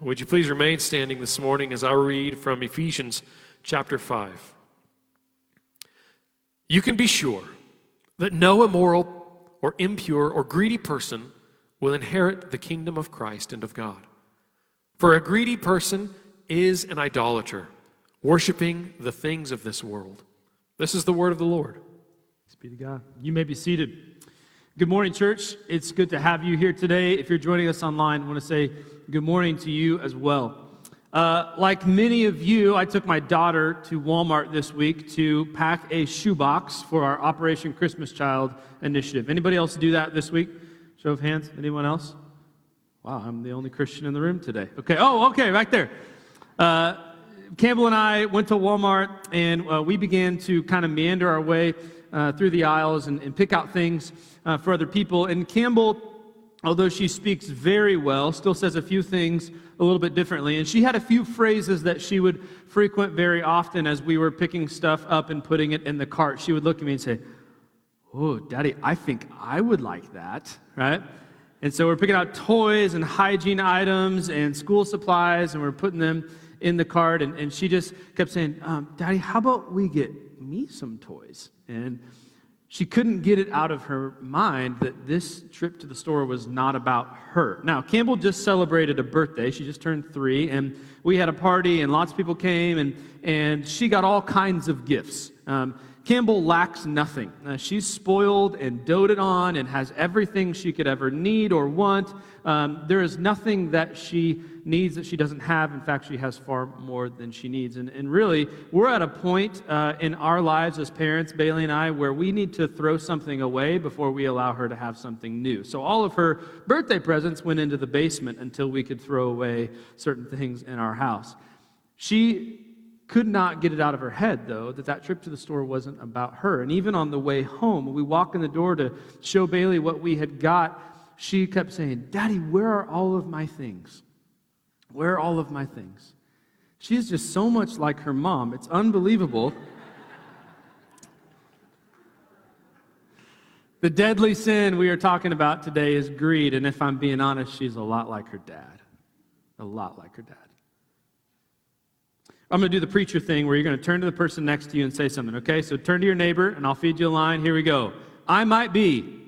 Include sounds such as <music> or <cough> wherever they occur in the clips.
Would you please remain standing this morning as I read from Ephesians chapter 5? You can be sure that no immoral or impure or greedy person will inherit the kingdom of Christ and of God. For a greedy person is an idolater, worshiping the things of this world. This is the word of the Lord. Thanks be to God. You may be seated. Good morning, church. It's good to have you here today. If you're joining us online, I want to say good morning to you as well. Uh, like many of you, I took my daughter to Walmart this week to pack a shoebox for our Operation Christmas Child initiative. Anybody else do that this week? Show of hands. Anyone else? Wow, I'm the only Christian in the room today. Okay. Oh, okay, right there. Uh, Campbell and I went to Walmart and uh, we began to kind of meander our way uh, through the aisles and, and pick out things uh, for other people. And Campbell, although she speaks very well, still says a few things a little bit differently. And she had a few phrases that she would frequent very often as we were picking stuff up and putting it in the cart. She would look at me and say, Oh, Daddy, I think I would like that, right? And so we're picking out toys and hygiene items and school supplies, and we're putting them in the cart. And, and she just kept saying, um, Daddy, how about we get me some toys? And she couldn't get it out of her mind that this trip to the store was not about her. Now, Campbell just celebrated a birthday. She just turned three, and we had a party, and lots of people came, and, and she got all kinds of gifts. Um, Campbell lacks nothing. Uh, she's spoiled and doted on and has everything she could ever need or want. Um, there is nothing that she needs that she doesn't have. In fact, she has far more than she needs. And, and really, we're at a point uh, in our lives as parents, Bailey and I, where we need to throw something away before we allow her to have something new. So all of her birthday presents went into the basement until we could throw away certain things in our house. She could not get it out of her head, though, that that trip to the store wasn't about her. And even on the way home, when we walk in the door to show Bailey what we had got, she kept saying, Daddy, where are all of my things? Where are all of my things? She is just so much like her mom. It's unbelievable. the deadly sin we are talking about today is greed. And if I'm being honest, she's a lot like her dad. A lot like her dad. I'm going to do the preacher thing where you're going to turn to the person next to you and say something, okay? So turn to your neighbor and I'll feed you a line. Here we go. I might be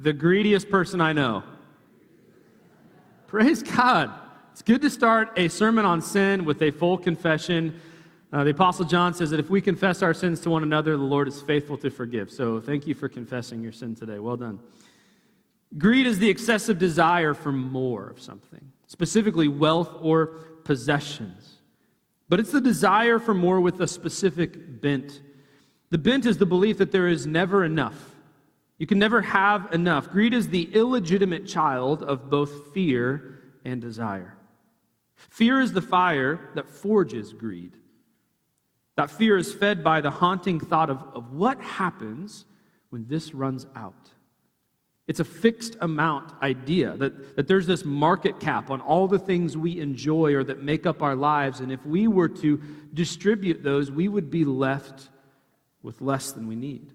the greediest person I know. Praise God. It's good to start a sermon on sin with a full confession. Uh, the Apostle John says that if we confess our sins to one another, the Lord is faithful to forgive. So thank you for confessing your sin today. Well done. Greed is the excessive desire for more of something, specifically wealth or possessions. But it's the desire for more with a specific bent. The bent is the belief that there is never enough. You can never have enough. Greed is the illegitimate child of both fear and desire. Fear is the fire that forges greed. That fear is fed by the haunting thought of, of what happens when this runs out. It's a fixed amount idea that, that there's this market cap on all the things we enjoy or that make up our lives. And if we were to distribute those, we would be left with less than we need.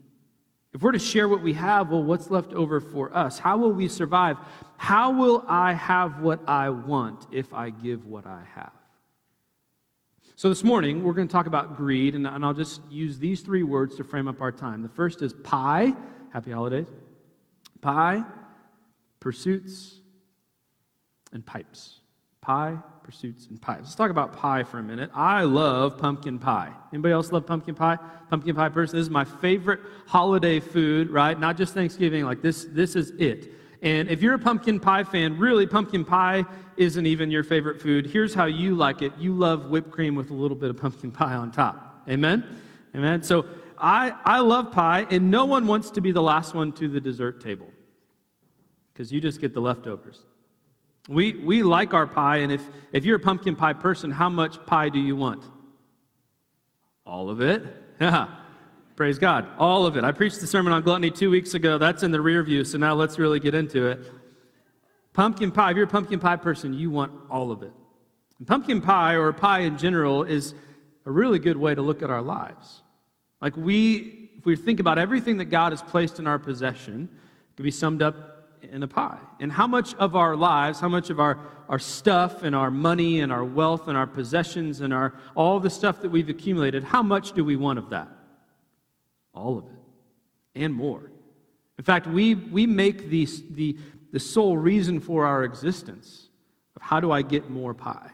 If we're to share what we have, well, what's left over for us? How will we survive? How will I have what I want if I give what I have? So, this morning, we're going to talk about greed, and, and I'll just use these three words to frame up our time. The first is pie. Happy holidays. Pie, pursuits, and pipes. Pie, pursuits, and pies. Let's talk about pie for a minute. I love pumpkin pie. Anybody else love pumpkin pie? Pumpkin pie person. This is my favorite holiday food, right? Not just Thanksgiving. Like this, this is it. And if you're a pumpkin pie fan, really, pumpkin pie isn't even your favorite food. Here's how you like it. You love whipped cream with a little bit of pumpkin pie on top. Amen? Amen. So I, I love pie, and no one wants to be the last one to the dessert table because you just get the leftovers. We, we like our pie, and if, if you're a pumpkin pie person, how much pie do you want? All of it? Yeah. <laughs> Praise God. All of it. I preached the sermon on gluttony two weeks ago. That's in the rear view, so now let's really get into it. Pumpkin pie, if you're a pumpkin pie person, you want all of it. And pumpkin pie, or pie in general, is a really good way to look at our lives. Like we, if we think about everything that God has placed in our possession, it can be summed up in a pie. And how much of our lives, how much of our, our stuff and our money and our wealth and our possessions and our, all the stuff that we've accumulated, how much do we want of that? All of it and more. In fact, we, we make the, the, the sole reason for our existence of how do I get more pie?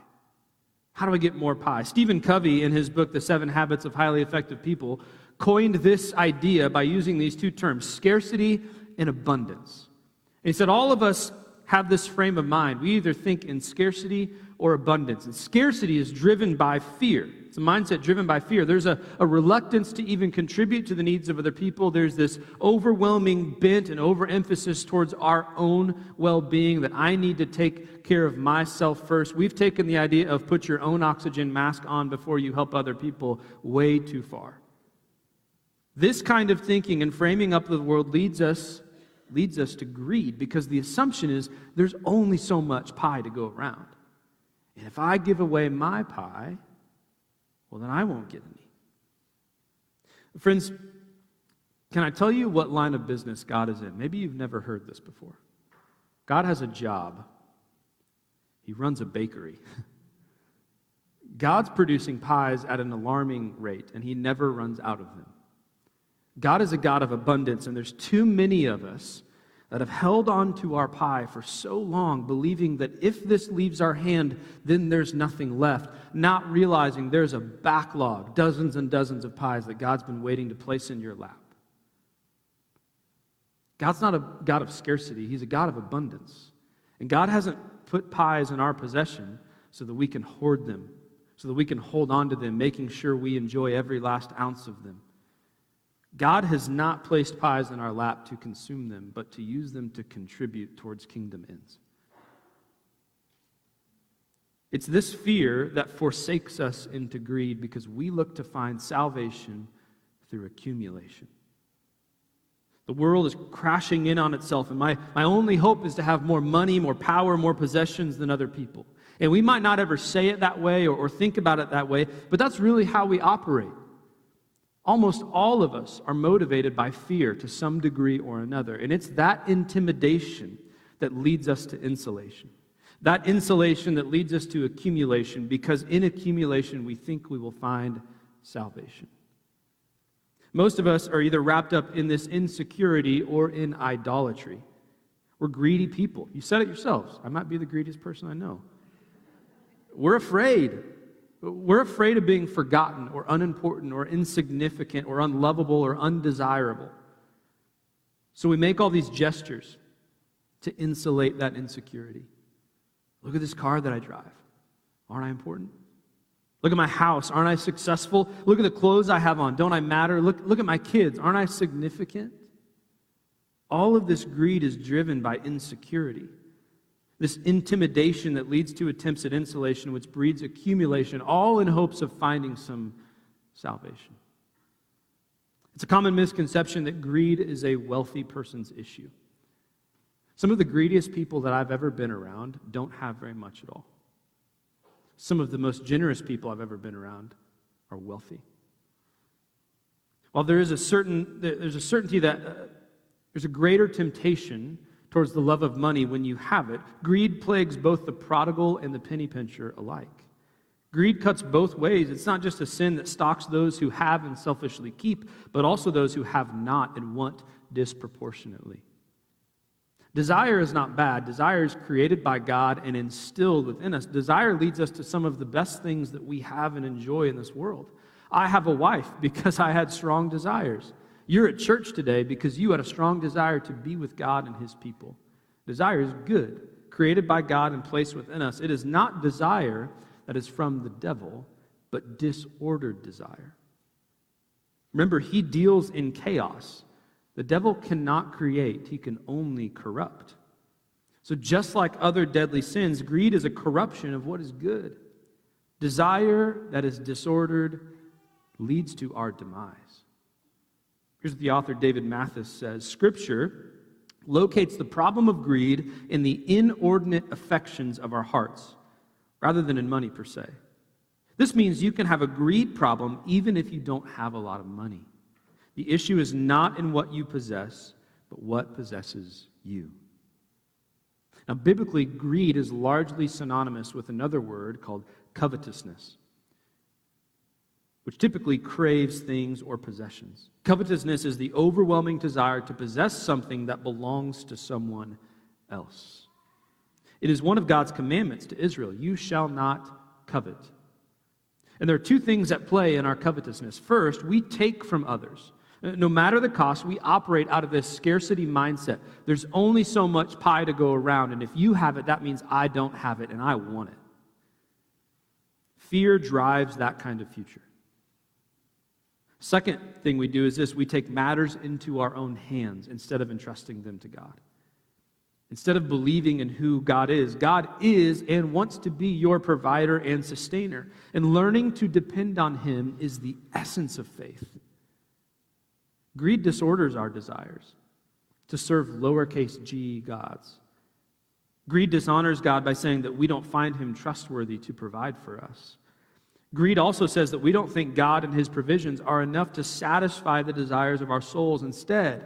How do I get more pie? Stephen Covey, in his book, The Seven Habits of Highly Effective People, coined this idea by using these two terms scarcity and abundance. He said, All of us have this frame of mind. We either think in scarcity or abundance. And scarcity is driven by fear. It's a mindset driven by fear. There's a, a reluctance to even contribute to the needs of other people. There's this overwhelming bent and overemphasis towards our own well being that I need to take care of myself first. We've taken the idea of put your own oxygen mask on before you help other people way too far. This kind of thinking and framing up the world leads us leads us to greed because the assumption is there's only so much pie to go around. And if I give away my pie, well, then I won't get any. Friends, can I tell you what line of business God is in? Maybe you've never heard this before. God has a job, He runs a bakery. <laughs> God's producing pies at an alarming rate, and He never runs out of them. God is a God of abundance, and there's too many of us that have held on to our pie for so long, believing that if this leaves our hand, then there's nothing left, not realizing there's a backlog, dozens and dozens of pies that God's been waiting to place in your lap. God's not a God of scarcity, He's a God of abundance. And God hasn't put pies in our possession so that we can hoard them, so that we can hold on to them, making sure we enjoy every last ounce of them. God has not placed pies in our lap to consume them, but to use them to contribute towards kingdom ends. It's this fear that forsakes us into greed because we look to find salvation through accumulation. The world is crashing in on itself, and my, my only hope is to have more money, more power, more possessions than other people. And we might not ever say it that way or, or think about it that way, but that's really how we operate. Almost all of us are motivated by fear to some degree or another. And it's that intimidation that leads us to insulation. That insulation that leads us to accumulation, because in accumulation we think we will find salvation. Most of us are either wrapped up in this insecurity or in idolatry. We're greedy people. You said it yourselves. I might be the greediest person I know. We're afraid we're afraid of being forgotten or unimportant or insignificant or unlovable or undesirable. So we make all these gestures to insulate that insecurity. Look at this car that I drive. Aren't I important? Look at my house. Aren't I successful? Look at the clothes I have on. Don't I matter? Look, look at my kids. Aren't I significant? All of this greed is driven by insecurity this intimidation that leads to attempts at insulation, which breeds accumulation, all in hopes of finding some salvation. It's a common misconception that greed is a wealthy person's issue. Some of the greediest people that I've ever been around don't have very much at all. Some of the most generous people I've ever been around are wealthy. While there is a certain, there's a certainty that uh, there's a greater temptation towards the love of money when you have it, greed plagues both the prodigal and the penny pincher alike. Greed cuts both ways. It's not just a sin that stalks those who have and selfishly keep, but also those who have not and want disproportionately. Desire is not bad. Desire is created by God and instilled within us. Desire leads us to some of the best things that we have and enjoy in this world. I have a wife because I had strong desires. You're at church today because you had a strong desire to be with God and His people. Desire is good, created by God and placed within us. It is not desire that is from the devil, but disordered desire. Remember, He deals in chaos. The devil cannot create, he can only corrupt. So, just like other deadly sins, greed is a corruption of what is good. Desire that is disordered leads to our demise. Here's what the author David Mathis says Scripture locates the problem of greed in the inordinate affections of our hearts rather than in money per se. This means you can have a greed problem even if you don't have a lot of money. The issue is not in what you possess, but what possesses you. Now, biblically, greed is largely synonymous with another word called covetousness, which typically craves things or possessions. Covetousness is the overwhelming desire to possess something that belongs to someone else. It is one of God's commandments to Israel you shall not covet. And there are two things at play in our covetousness. First, we take from others. No matter the cost, we operate out of this scarcity mindset. There's only so much pie to go around, and if you have it, that means I don't have it and I want it. Fear drives that kind of future. Second thing we do is this we take matters into our own hands instead of entrusting them to God. Instead of believing in who God is, God is and wants to be your provider and sustainer. And learning to depend on Him is the essence of faith. Greed disorders our desires to serve lowercase g gods. Greed dishonors God by saying that we don't find Him trustworthy to provide for us. Greed also says that we don't think God and His provisions are enough to satisfy the desires of our souls. Instead,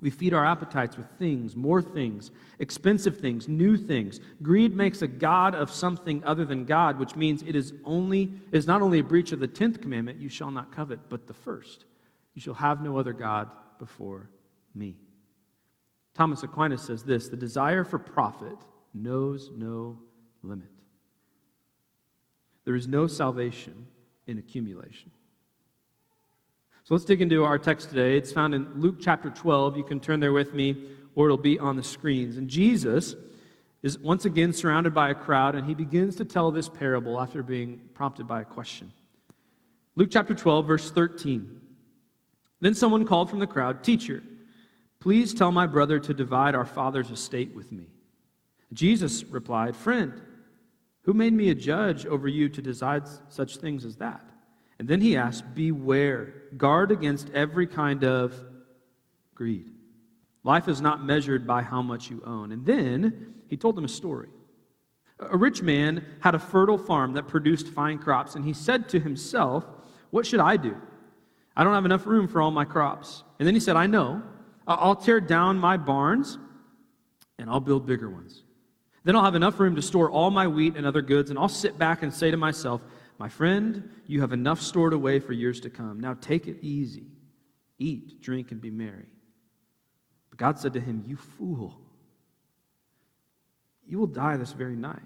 we feed our appetites with things, more things, expensive things, new things. Greed makes a god of something other than God, which means it is only is not only a breach of the 10th commandment, you shall not covet, but the first. You shall have no other god before me. Thomas Aquinas says this, the desire for profit knows no limit. There is no salvation in accumulation. So let's dig into our text today. It's found in Luke chapter 12. You can turn there with me, or it'll be on the screens. And Jesus is once again surrounded by a crowd, and he begins to tell this parable after being prompted by a question. Luke chapter 12, verse 13. Then someone called from the crowd, Teacher, please tell my brother to divide our father's estate with me. Jesus replied, Friend, who made me a judge over you to decide such things as that? And then he asks, Beware, guard against every kind of greed. Life is not measured by how much you own. And then he told them a story. A rich man had a fertile farm that produced fine crops, and he said to himself, What should I do? I don't have enough room for all my crops. And then he said, I know. I'll tear down my barns and I'll build bigger ones. Then I'll have enough room to store all my wheat and other goods, and I'll sit back and say to myself, my friend, you have enough stored away for years to come. Now take it easy. Eat, drink, and be merry. But God said to him, You fool. You will die this very night.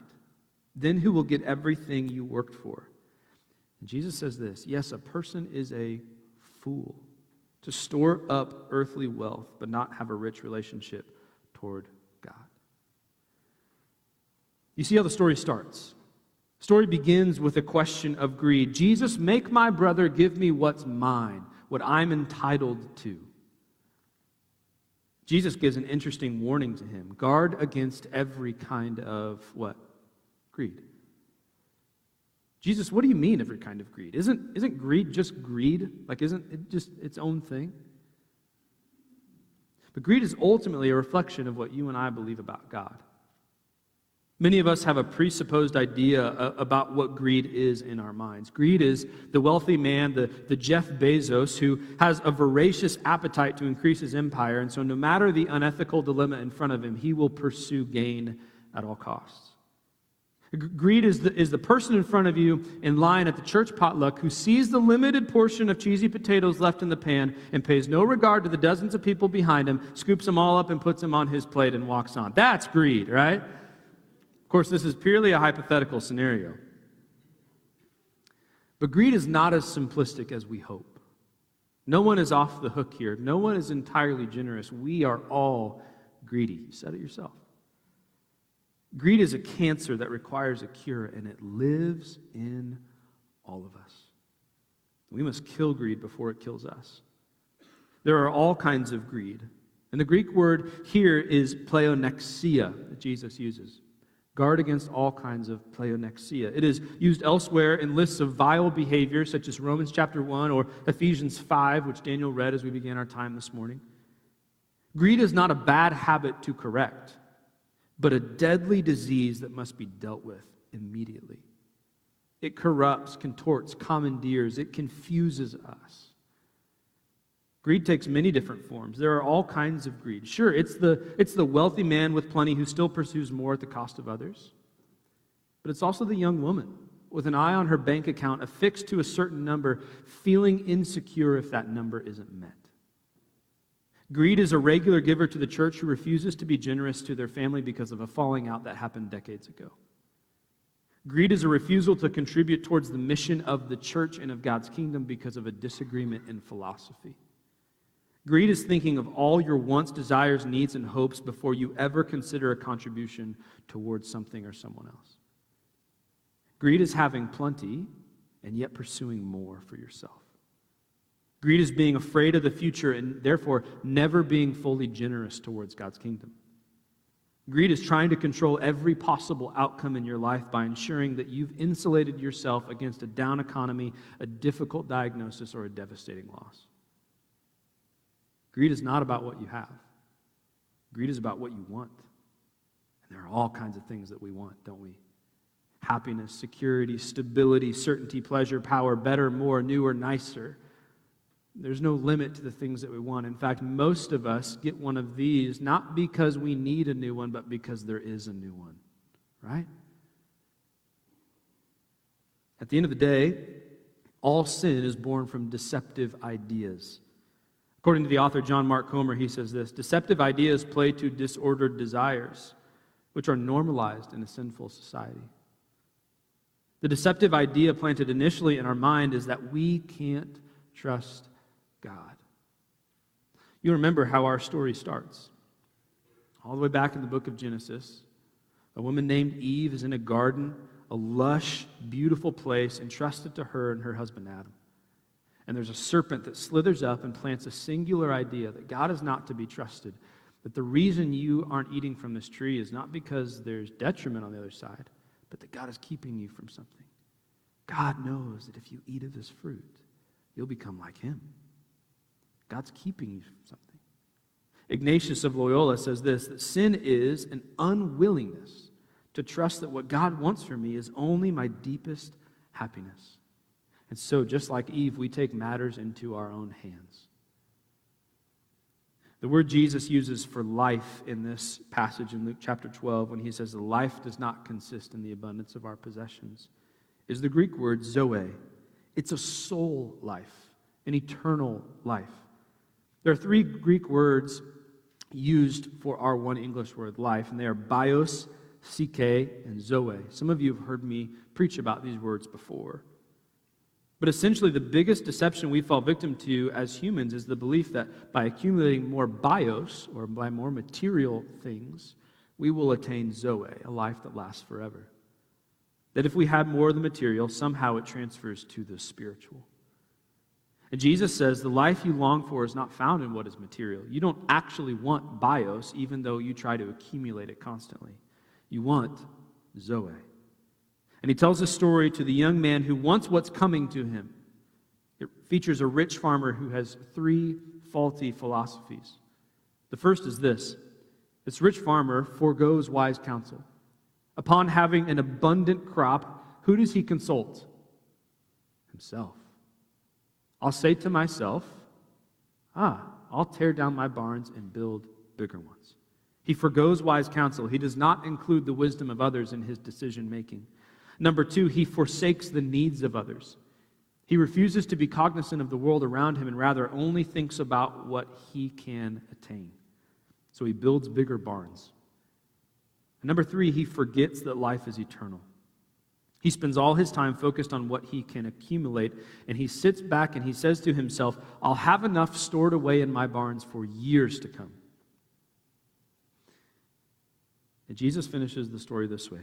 Then who will get everything you worked for? And Jesus says this Yes, a person is a fool to store up earthly wealth, but not have a rich relationship toward. You see how the story starts. Story begins with a question of greed. Jesus, make my brother give me what's mine, what I'm entitled to. Jesus gives an interesting warning to him. Guard against every kind of what? Greed. Jesus, what do you mean every kind of greed? Isn't, isn't greed just greed? Like, isn't it just its own thing? But greed is ultimately a reflection of what you and I believe about God. Many of us have a presupposed idea uh, about what greed is in our minds. Greed is the wealthy man, the, the Jeff Bezos, who has a voracious appetite to increase his empire. And so, no matter the unethical dilemma in front of him, he will pursue gain at all costs. Greed is the, is the person in front of you in line at the church potluck who sees the limited portion of cheesy potatoes left in the pan and pays no regard to the dozens of people behind him, scoops them all up and puts them on his plate and walks on. That's greed, right? Course, this is purely a hypothetical scenario. But greed is not as simplistic as we hope. No one is off the hook here. No one is entirely generous. We are all greedy. You said it yourself. Greed is a cancer that requires a cure, and it lives in all of us. We must kill greed before it kills us. There are all kinds of greed. And the Greek word here is pleonexia that Jesus uses. Guard against all kinds of pleonexia. It is used elsewhere in lists of vile behavior, such as Romans chapter 1 or Ephesians 5, which Daniel read as we began our time this morning. Greed is not a bad habit to correct, but a deadly disease that must be dealt with immediately. It corrupts, contorts, commandeers, it confuses us. Greed takes many different forms. There are all kinds of greed. Sure, it's the, it's the wealthy man with plenty who still pursues more at the cost of others. But it's also the young woman with an eye on her bank account affixed to a certain number, feeling insecure if that number isn't met. Greed is a regular giver to the church who refuses to be generous to their family because of a falling out that happened decades ago. Greed is a refusal to contribute towards the mission of the church and of God's kingdom because of a disagreement in philosophy. Greed is thinking of all your wants, desires, needs, and hopes before you ever consider a contribution towards something or someone else. Greed is having plenty and yet pursuing more for yourself. Greed is being afraid of the future and therefore never being fully generous towards God's kingdom. Greed is trying to control every possible outcome in your life by ensuring that you've insulated yourself against a down economy, a difficult diagnosis, or a devastating loss. Greed is not about what you have, greed is about what you want. And there are all kinds of things that we want, don't we? Happiness, security, stability, certainty, pleasure, power, better, more, newer, nicer. There's no limit to the things that we want. In fact, most of us get one of these not because we need a new one, but because there is a new one, right? At the end of the day, all sin is born from deceptive ideas. According to the author John Mark Comer, he says this Deceptive ideas play to disordered desires, which are normalized in a sinful society. The deceptive idea planted initially in our mind is that we can't trust God. You remember how our story starts. All the way back in the book of Genesis, a woman named Eve is in a garden, a lush, beautiful place entrusted to her and her husband Adam and there's a serpent that slithers up and plants a singular idea that God is not to be trusted. That the reason you aren't eating from this tree is not because there's detriment on the other side, but that God is keeping you from something. God knows that if you eat of this fruit, you'll become like Him. God's keeping you from something. Ignatius of Loyola says this that sin is an unwillingness to trust that what God wants for me is only my deepest happiness. And so, just like Eve, we take matters into our own hands. The word Jesus uses for life in this passage in Luke chapter 12, when he says the life does not consist in the abundance of our possessions, is the Greek word zoe. It's a soul life, an eternal life. There are three Greek words used for our one English word life, and they are bios, psyche, and zoe. Some of you have heard me preach about these words before. But essentially, the biggest deception we fall victim to as humans is the belief that by accumulating more bios, or by more material things, we will attain Zoe, a life that lasts forever. That if we have more of the material, somehow it transfers to the spiritual. And Jesus says the life you long for is not found in what is material. You don't actually want bios, even though you try to accumulate it constantly. You want Zoe. And he tells a story to the young man who wants what's coming to him. It features a rich farmer who has three faulty philosophies. The first is this this rich farmer foregoes wise counsel. Upon having an abundant crop, who does he consult? Himself. I'll say to myself, ah, I'll tear down my barns and build bigger ones. He foregoes wise counsel. He does not include the wisdom of others in his decision making. Number two, he forsakes the needs of others. He refuses to be cognizant of the world around him and rather only thinks about what he can attain. So he builds bigger barns. And number three, he forgets that life is eternal. He spends all his time focused on what he can accumulate, and he sits back and he says to himself, I'll have enough stored away in my barns for years to come. And Jesus finishes the story this way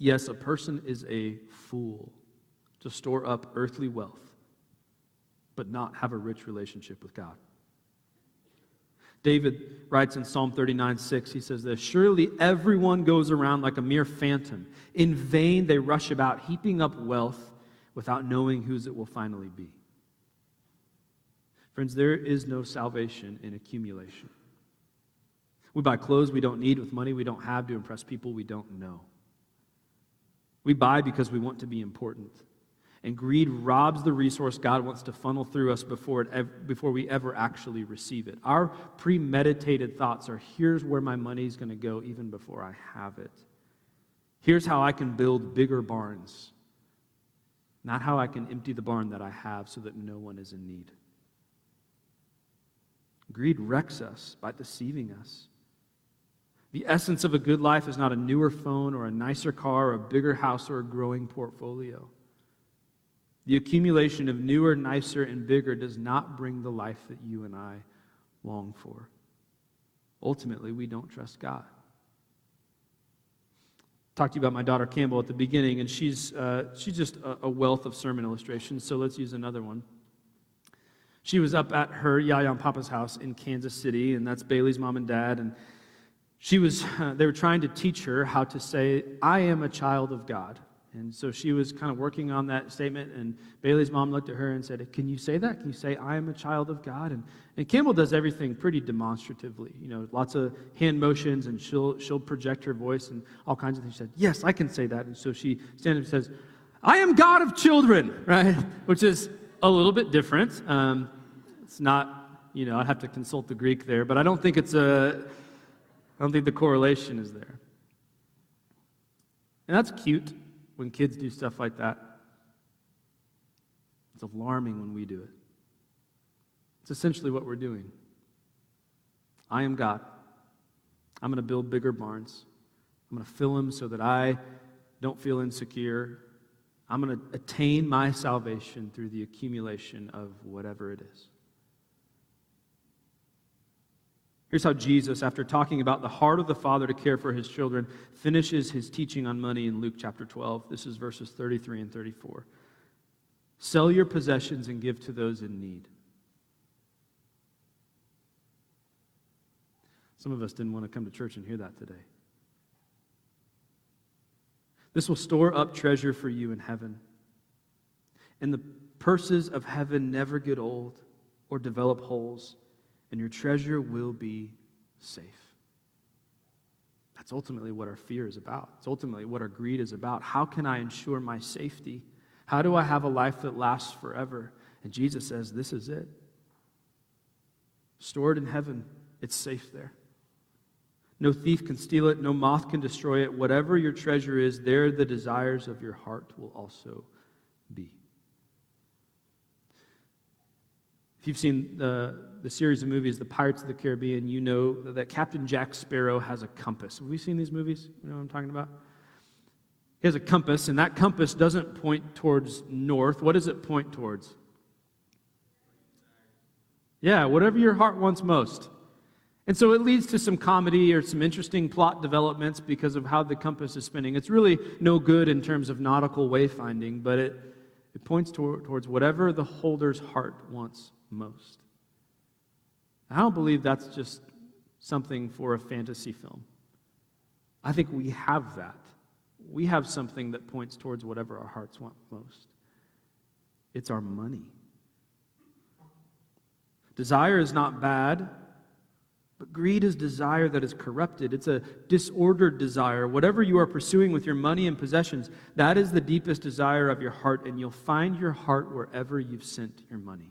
Yes, a person is a fool to store up earthly wealth, but not have a rich relationship with God. David writes in Psalm 39 6, he says this Surely everyone goes around like a mere phantom. In vain they rush about, heaping up wealth without knowing whose it will finally be. Friends, there is no salvation in accumulation. We buy clothes we don't need with money we don't have to impress people we don't know. We buy because we want to be important. And greed robs the resource God wants to funnel through us before, it before we ever actually receive it. Our premeditated thoughts are here's where my money is going to go even before I have it. Here's how I can build bigger barns, not how I can empty the barn that I have so that no one is in need. Greed wrecks us by deceiving us. The essence of a good life is not a newer phone or a nicer car or a bigger house or a growing portfolio. The accumulation of newer, nicer, and bigger does not bring the life that you and I long for. Ultimately, we don't trust God. Talked to you about my daughter Campbell at the beginning, and she's, uh, she's just a, a wealth of sermon illustrations, so let's use another one. She was up at her Yaya and Papa's house in Kansas City, and that's Bailey's mom and dad. And she was, uh, <laughs> they were trying to teach her how to say, I am a child of God. And so she was kind of working on that statement, and Bailey's mom looked at her and said, Can you say that? Can you say, I am a child of God? And, and Campbell does everything pretty demonstratively. You know, lots of hand motions, and she'll, she'll project her voice and all kinds of things. She said, Yes, I can say that. And so she stands up and says, I am God of children, <laughs> right? Which is a little bit different. Um, it's not, you know, I'd have to consult the Greek there, but I don't think it's a, I don't think the correlation is there. And that's cute when kids do stuff like that. It's alarming when we do it. It's essentially what we're doing. I am God. I'm going to build bigger barns. I'm going to fill them so that I don't feel insecure. I'm going to attain my salvation through the accumulation of whatever it is. Here's how Jesus, after talking about the heart of the Father to care for his children, finishes his teaching on money in Luke chapter 12. This is verses 33 and 34. Sell your possessions and give to those in need. Some of us didn't want to come to church and hear that today. This will store up treasure for you in heaven. And the purses of heaven never get old or develop holes, and your treasure will be safe. That's ultimately what our fear is about. It's ultimately what our greed is about. How can I ensure my safety? How do I have a life that lasts forever? And Jesus says, This is it. Stored in heaven, it's safe there. No thief can steal it, no moth can destroy it. Whatever your treasure is, there the desires of your heart will also be. If you've seen the, the series of movies, The Pirates of the Caribbean, you know that Captain Jack Sparrow has a compass. Have we seen these movies? You know what I'm talking about? He has a compass, and that compass doesn't point towards north. What does it point towards? Yeah, whatever your heart wants most. And so it leads to some comedy or some interesting plot developments because of how the compass is spinning. It's really no good in terms of nautical wayfinding, but it, it points toward, towards whatever the holder's heart wants most. I don't believe that's just something for a fantasy film. I think we have that. We have something that points towards whatever our hearts want most. It's our money. Desire is not bad, but greed is desire that is corrupted. It's a disordered desire. Whatever you are pursuing with your money and possessions, that is the deepest desire of your heart, and you'll find your heart wherever you've sent your money.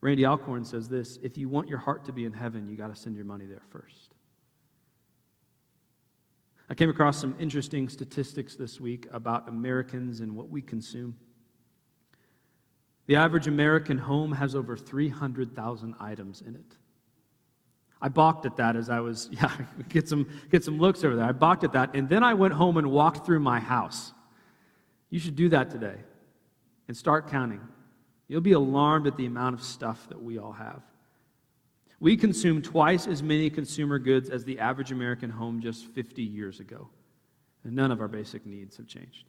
Randy Alcorn says this if you want your heart to be in heaven, you got to send your money there first. I came across some interesting statistics this week about Americans and what we consume. The average American home has over 300,000 items in it. I balked at that as I was, <laughs> yeah, get some, get some looks over there. I balked at that, and then I went home and walked through my house. You should do that today and start counting. You'll be alarmed at the amount of stuff that we all have. We consume twice as many consumer goods as the average American home just 50 years ago. And none of our basic needs have changed.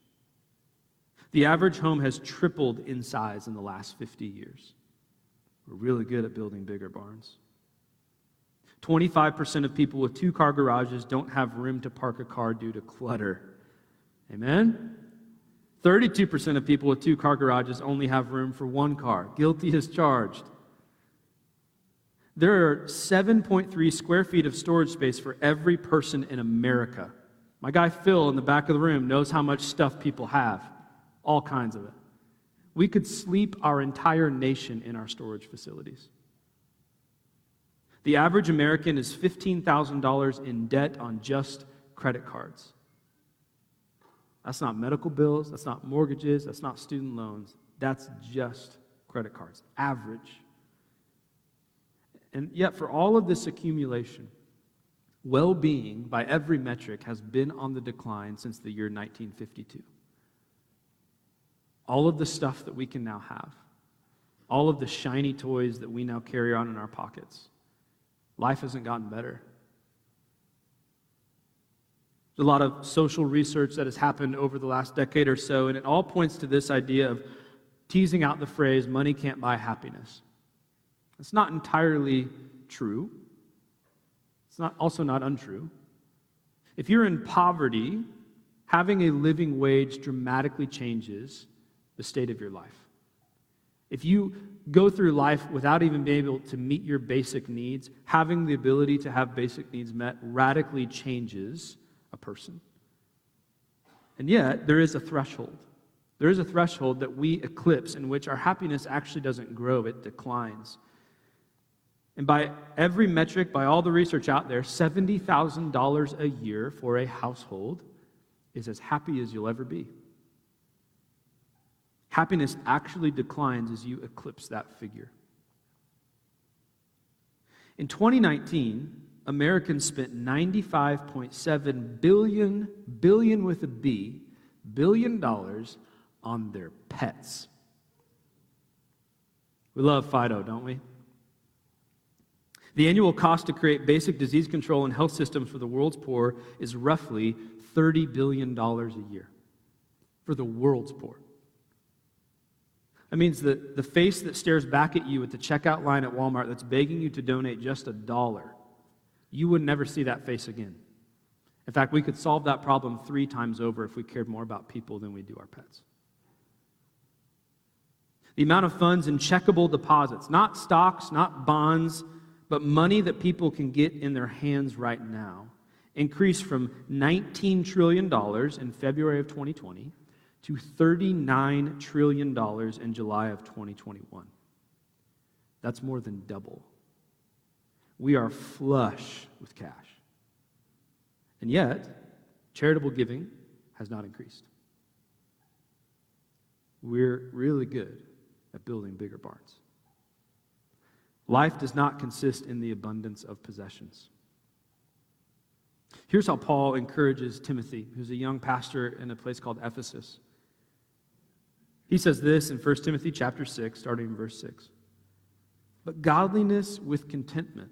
The average home has tripled in size in the last 50 years. We're really good at building bigger barns. 25% of people with two car garages don't have room to park a car due to clutter. Amen? 32% of people with two car garages only have room for one car. Guilty as charged. There are 7.3 square feet of storage space for every person in America. My guy Phil in the back of the room knows how much stuff people have, all kinds of it. We could sleep our entire nation in our storage facilities. The average American is $15,000 in debt on just credit cards. That's not medical bills, that's not mortgages, that's not student loans. That's just credit cards. Average. And yet, for all of this accumulation, well being by every metric has been on the decline since the year 1952. All of the stuff that we can now have, all of the shiny toys that we now carry on in our pockets, life hasn't gotten better. A lot of social research that has happened over the last decade or so, and it all points to this idea of teasing out the phrase, money can't buy happiness. It's not entirely true. It's not, also not untrue. If you're in poverty, having a living wage dramatically changes the state of your life. If you go through life without even being able to meet your basic needs, having the ability to have basic needs met radically changes person. And yet, there is a threshold. There is a threshold that we eclipse in which our happiness actually doesn't grow, it declines. And by every metric, by all the research out there, $70,000 a year for a household is as happy as you'll ever be. Happiness actually declines as you eclipse that figure. In 2019, Americans spent 95.7 billion, billion with a B, billion dollars on their pets. We love Fido, don't we? The annual cost to create basic disease control and health systems for the world's poor is roughly $30 billion a year. For the world's poor. That means that the face that stares back at you at the checkout line at Walmart that's begging you to donate just a dollar you would never see that face again. In fact, we could solve that problem three times over if we cared more about people than we do our pets. The amount of funds in checkable deposits, not stocks, not bonds, but money that people can get in their hands right now, increased from $19 trillion in February of 2020 to $39 trillion in July of 2021. That's more than double we are flush with cash. And yet, charitable giving has not increased. We're really good at building bigger barns. Life does not consist in the abundance of possessions. Here's how Paul encourages Timothy, who's a young pastor in a place called Ephesus. He says this in 1 Timothy chapter 6, starting in verse 6. But godliness with contentment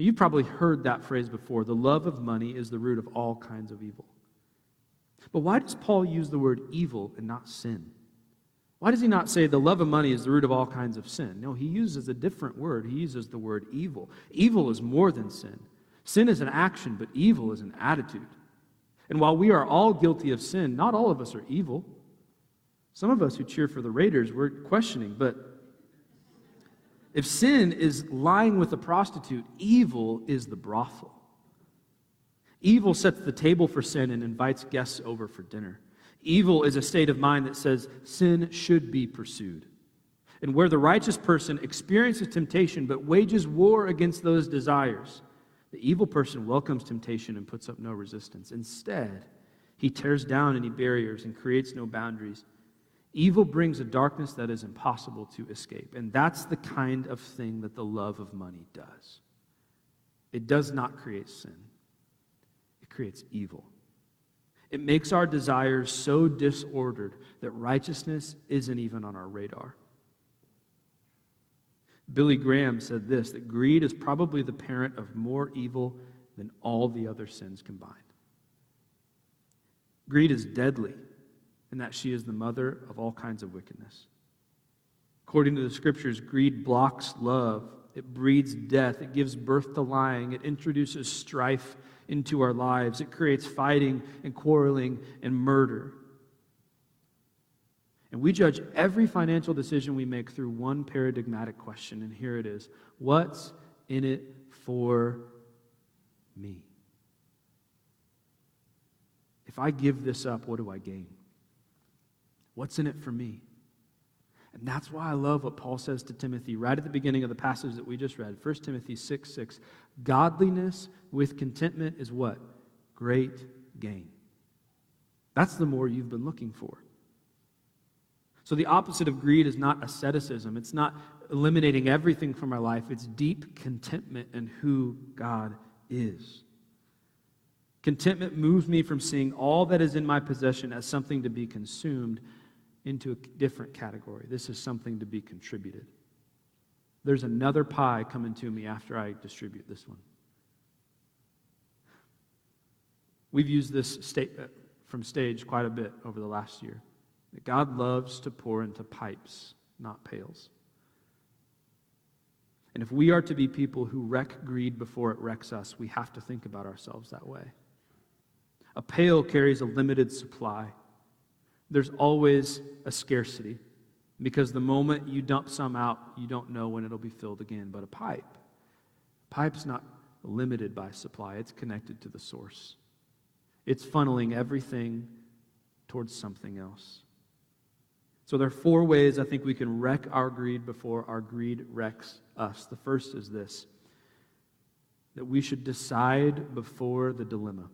You've probably heard that phrase before. The love of money is the root of all kinds of evil. But why does Paul use the word evil and not sin? Why does he not say the love of money is the root of all kinds of sin? No, he uses a different word. He uses the word evil. Evil is more than sin. Sin is an action, but evil is an attitude. And while we are all guilty of sin, not all of us are evil. Some of us who cheer for the Raiders, we're questioning, but if sin is lying with a prostitute, evil is the brothel. Evil sets the table for sin and invites guests over for dinner. Evil is a state of mind that says sin should be pursued. And where the righteous person experiences temptation but wages war against those desires, the evil person welcomes temptation and puts up no resistance. Instead, he tears down any barriers and creates no boundaries. Evil brings a darkness that is impossible to escape. And that's the kind of thing that the love of money does. It does not create sin, it creates evil. It makes our desires so disordered that righteousness isn't even on our radar. Billy Graham said this that greed is probably the parent of more evil than all the other sins combined. Greed is deadly and that she is the mother of all kinds of wickedness. According to the scriptures, greed blocks love, it breeds death, it gives birth to lying, it introduces strife into our lives, it creates fighting and quarreling and murder. And we judge every financial decision we make through one paradigmatic question, and here it is What's in it for me? If I give this up, what do I gain? What's in it for me? And that's why I love what Paul says to Timothy right at the beginning of the passage that we just read 1 Timothy 6 6. Godliness with contentment is what? Great gain. That's the more you've been looking for. So, the opposite of greed is not asceticism. It's not eliminating everything from our life. It's deep contentment in who God is. Contentment moves me from seeing all that is in my possession as something to be consumed into a different category. This is something to be contributed. There's another pie coming to me after I distribute this one. We've used this statement uh, from stage quite a bit over the last year that God loves to pour into pipes, not pails. And if we are to be people who wreck greed before it wrecks us, we have to think about ourselves that way. A pail carries a limited supply. There's always a scarcity because the moment you dump some out, you don't know when it'll be filled again. But a pipe, pipe's not limited by supply, it's connected to the source. It's funneling everything towards something else. So there are four ways I think we can wreck our greed before our greed wrecks us. The first is this that we should decide before the dilemma.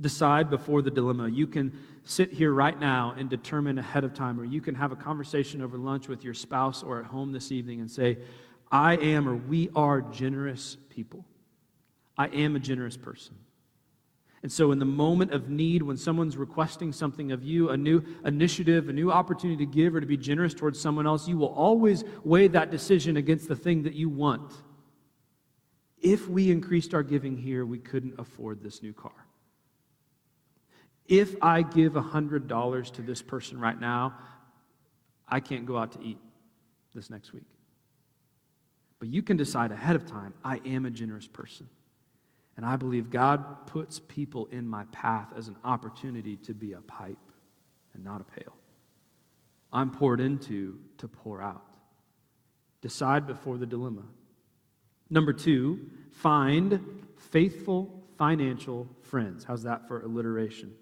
Decide before the dilemma. You can sit here right now and determine ahead of time, or you can have a conversation over lunch with your spouse or at home this evening and say, I am or we are generous people. I am a generous person. And so, in the moment of need, when someone's requesting something of you, a new initiative, a new opportunity to give or to be generous towards someone else, you will always weigh that decision against the thing that you want. If we increased our giving here, we couldn't afford this new car. If I give $100 to this person right now, I can't go out to eat this next week. But you can decide ahead of time I am a generous person. And I believe God puts people in my path as an opportunity to be a pipe and not a pail. I'm poured into to pour out. Decide before the dilemma. Number two, find faithful financial friends. How's that for alliteration?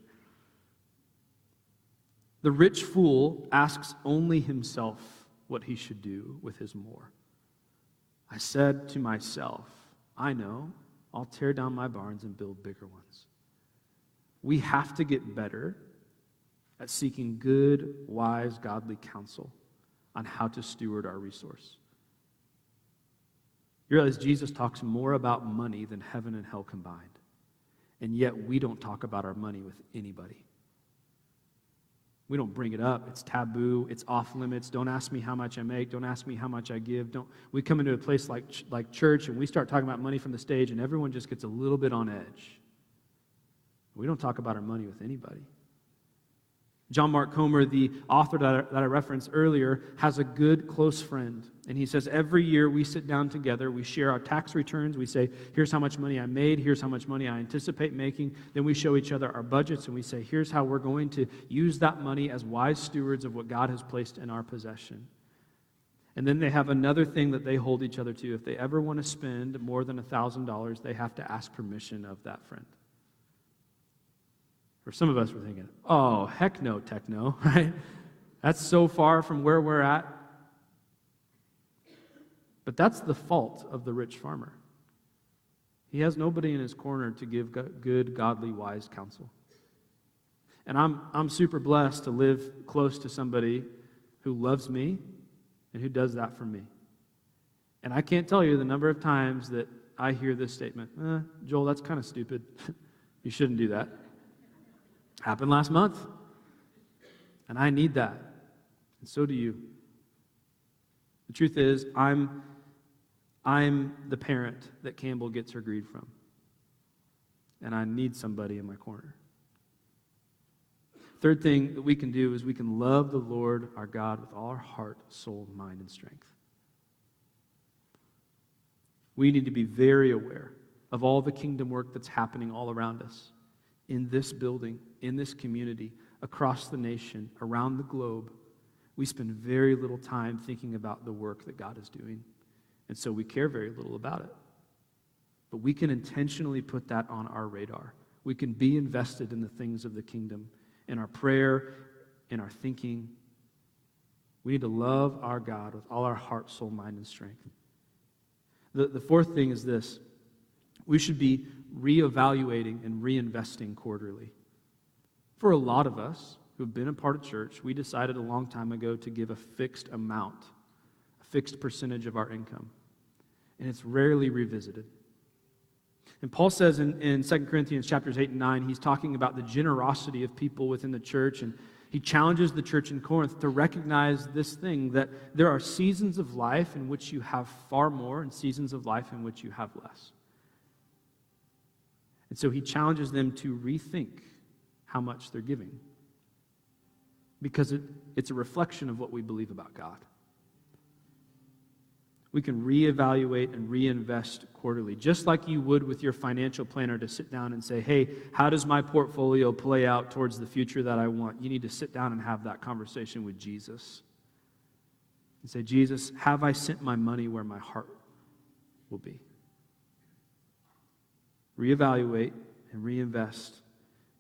The rich fool asks only himself what he should do with his more. I said to myself, I know I'll tear down my barns and build bigger ones. We have to get better at seeking good, wise, godly counsel on how to steward our resource. You realize Jesus talks more about money than heaven and hell combined. And yet we don't talk about our money with anybody. We don't bring it up. It's taboo. It's off limits. Don't ask me how much I make. Don't ask me how much I give. Don't. We come into a place like, like church and we start talking about money from the stage, and everyone just gets a little bit on edge. We don't talk about our money with anybody. John Mark Comer, the author that I, that I referenced earlier, has a good close friend. And he says every year we sit down together, we share our tax returns, we say, here's how much money I made, here's how much money I anticipate making. Then we show each other our budgets and we say, here's how we're going to use that money as wise stewards of what God has placed in our possession. And then they have another thing that they hold each other to. If they ever want to spend more than $1,000, they have to ask permission of that friend. For some of us, we're thinking, oh, heck no, techno, <laughs> right? That's so far from where we're at. But that's the fault of the rich farmer. He has nobody in his corner to give good, godly, wise counsel. And I'm, I'm super blessed to live close to somebody who loves me and who does that for me. And I can't tell you the number of times that I hear this statement eh, Joel, that's kind of stupid. <laughs> you shouldn't do that. Happened last month. And I need that. And so do you. The truth is, I'm, I'm the parent that Campbell gets her greed from. And I need somebody in my corner. Third thing that we can do is we can love the Lord our God with all our heart, soul, mind, and strength. We need to be very aware of all the kingdom work that's happening all around us in this building, in this community, across the nation, around the globe. We spend very little time thinking about the work that God is doing. And so we care very little about it. But we can intentionally put that on our radar. We can be invested in the things of the kingdom, in our prayer, in our thinking. We need to love our God with all our heart, soul, mind, and strength. The, the fourth thing is this we should be reevaluating and reinvesting quarterly. For a lot of us who've been a part of church, we decided a long time ago to give a fixed amount, a fixed percentage of our income. And it's rarely revisited. And Paul says in, in 2 Corinthians chapters 8 and 9, he's talking about the generosity of people within the church. And he challenges the church in Corinth to recognize this thing that there are seasons of life in which you have far more and seasons of life in which you have less. And so he challenges them to rethink how much they're giving because it, it's a reflection of what we believe about God. We can reevaluate and reinvest quarterly, just like you would with your financial planner to sit down and say, hey, how does my portfolio play out towards the future that I want? You need to sit down and have that conversation with Jesus. And say, Jesus, have I sent my money where my heart will be? Reevaluate and reinvest.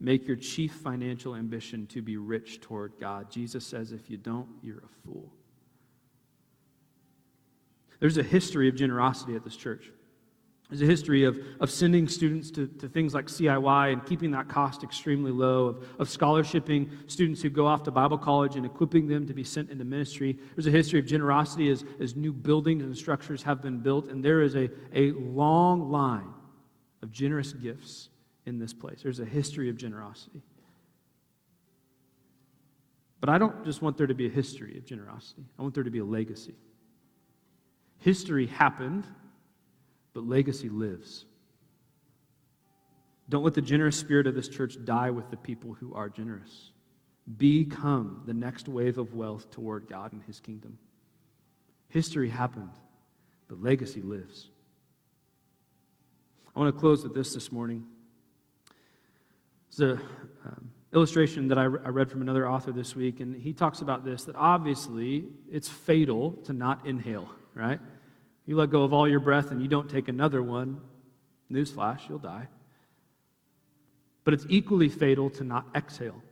Make your chief financial ambition to be rich toward God. Jesus says, if you don't, you're a fool. There's a history of generosity at this church. There's a history of, of sending students to, to things like CIY and keeping that cost extremely low, of, of scholarshiping students who go off to Bible college and equipping them to be sent into ministry. There's a history of generosity as, as new buildings and structures have been built, and there is a, a long line of generous gifts in this place. There's a history of generosity. But I don't just want there to be a history of generosity, I want there to be a legacy. History happened, but legacy lives. Don't let the generous spirit of this church die with the people who are generous. Become the next wave of wealth toward God and His kingdom. History happened, but legacy lives. I want to close with this this morning. It's an um, illustration that I, re- I read from another author this week, and he talks about this that obviously it's fatal to not inhale, right? You let go of all your breath and you don't take another one, newsflash, you'll die. But it's equally fatal to not exhale.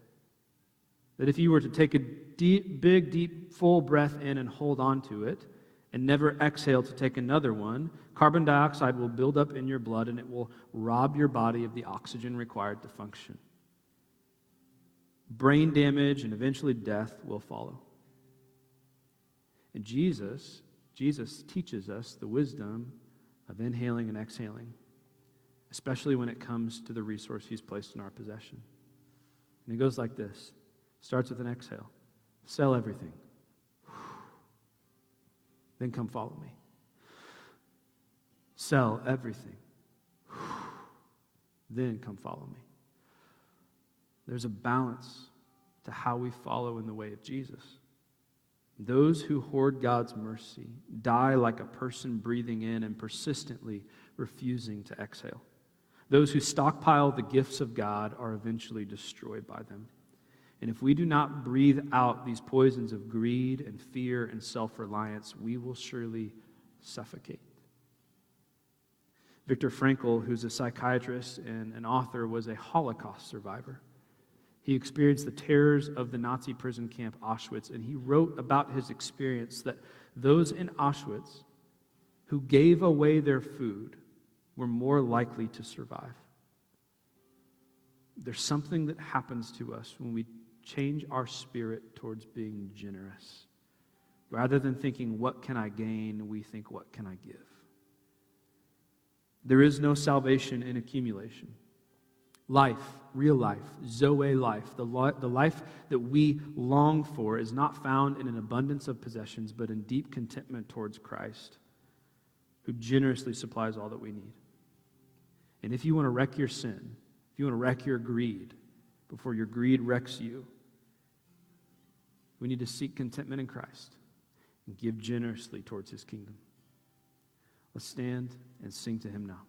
That if you were to take a deep, big, deep, full breath in and hold on to it, and never exhale to take another one, carbon dioxide will build up in your blood and it will rob your body of the oxygen required to function. Brain damage and eventually death will follow. And Jesus Jesus teaches us the wisdom of inhaling and exhaling, especially when it comes to the resource he's placed in our possession. And it goes like this starts with an exhale sell everything, then come follow me. Sell everything, <sighs> then come follow me. There's a balance to how we follow in the way of Jesus. Those who hoard God's mercy die like a person breathing in and persistently refusing to exhale. Those who stockpile the gifts of God are eventually destroyed by them. And if we do not breathe out these poisons of greed and fear and self reliance, we will surely suffocate. Viktor Frankl, who's a psychiatrist and an author, was a Holocaust survivor. He experienced the terrors of the Nazi prison camp Auschwitz, and he wrote about his experience that those in Auschwitz who gave away their food were more likely to survive. There's something that happens to us when we change our spirit towards being generous. Rather than thinking, what can I gain, we think, what can I give? There is no salvation in accumulation. Life, real life, Zoe life, the, lo- the life that we long for, is not found in an abundance of possessions, but in deep contentment towards Christ, who generously supplies all that we need. And if you want to wreck your sin, if you want to wreck your greed before your greed wrecks you. We need to seek contentment in Christ and give generously towards his kingdom. Let's stand and sing to him now.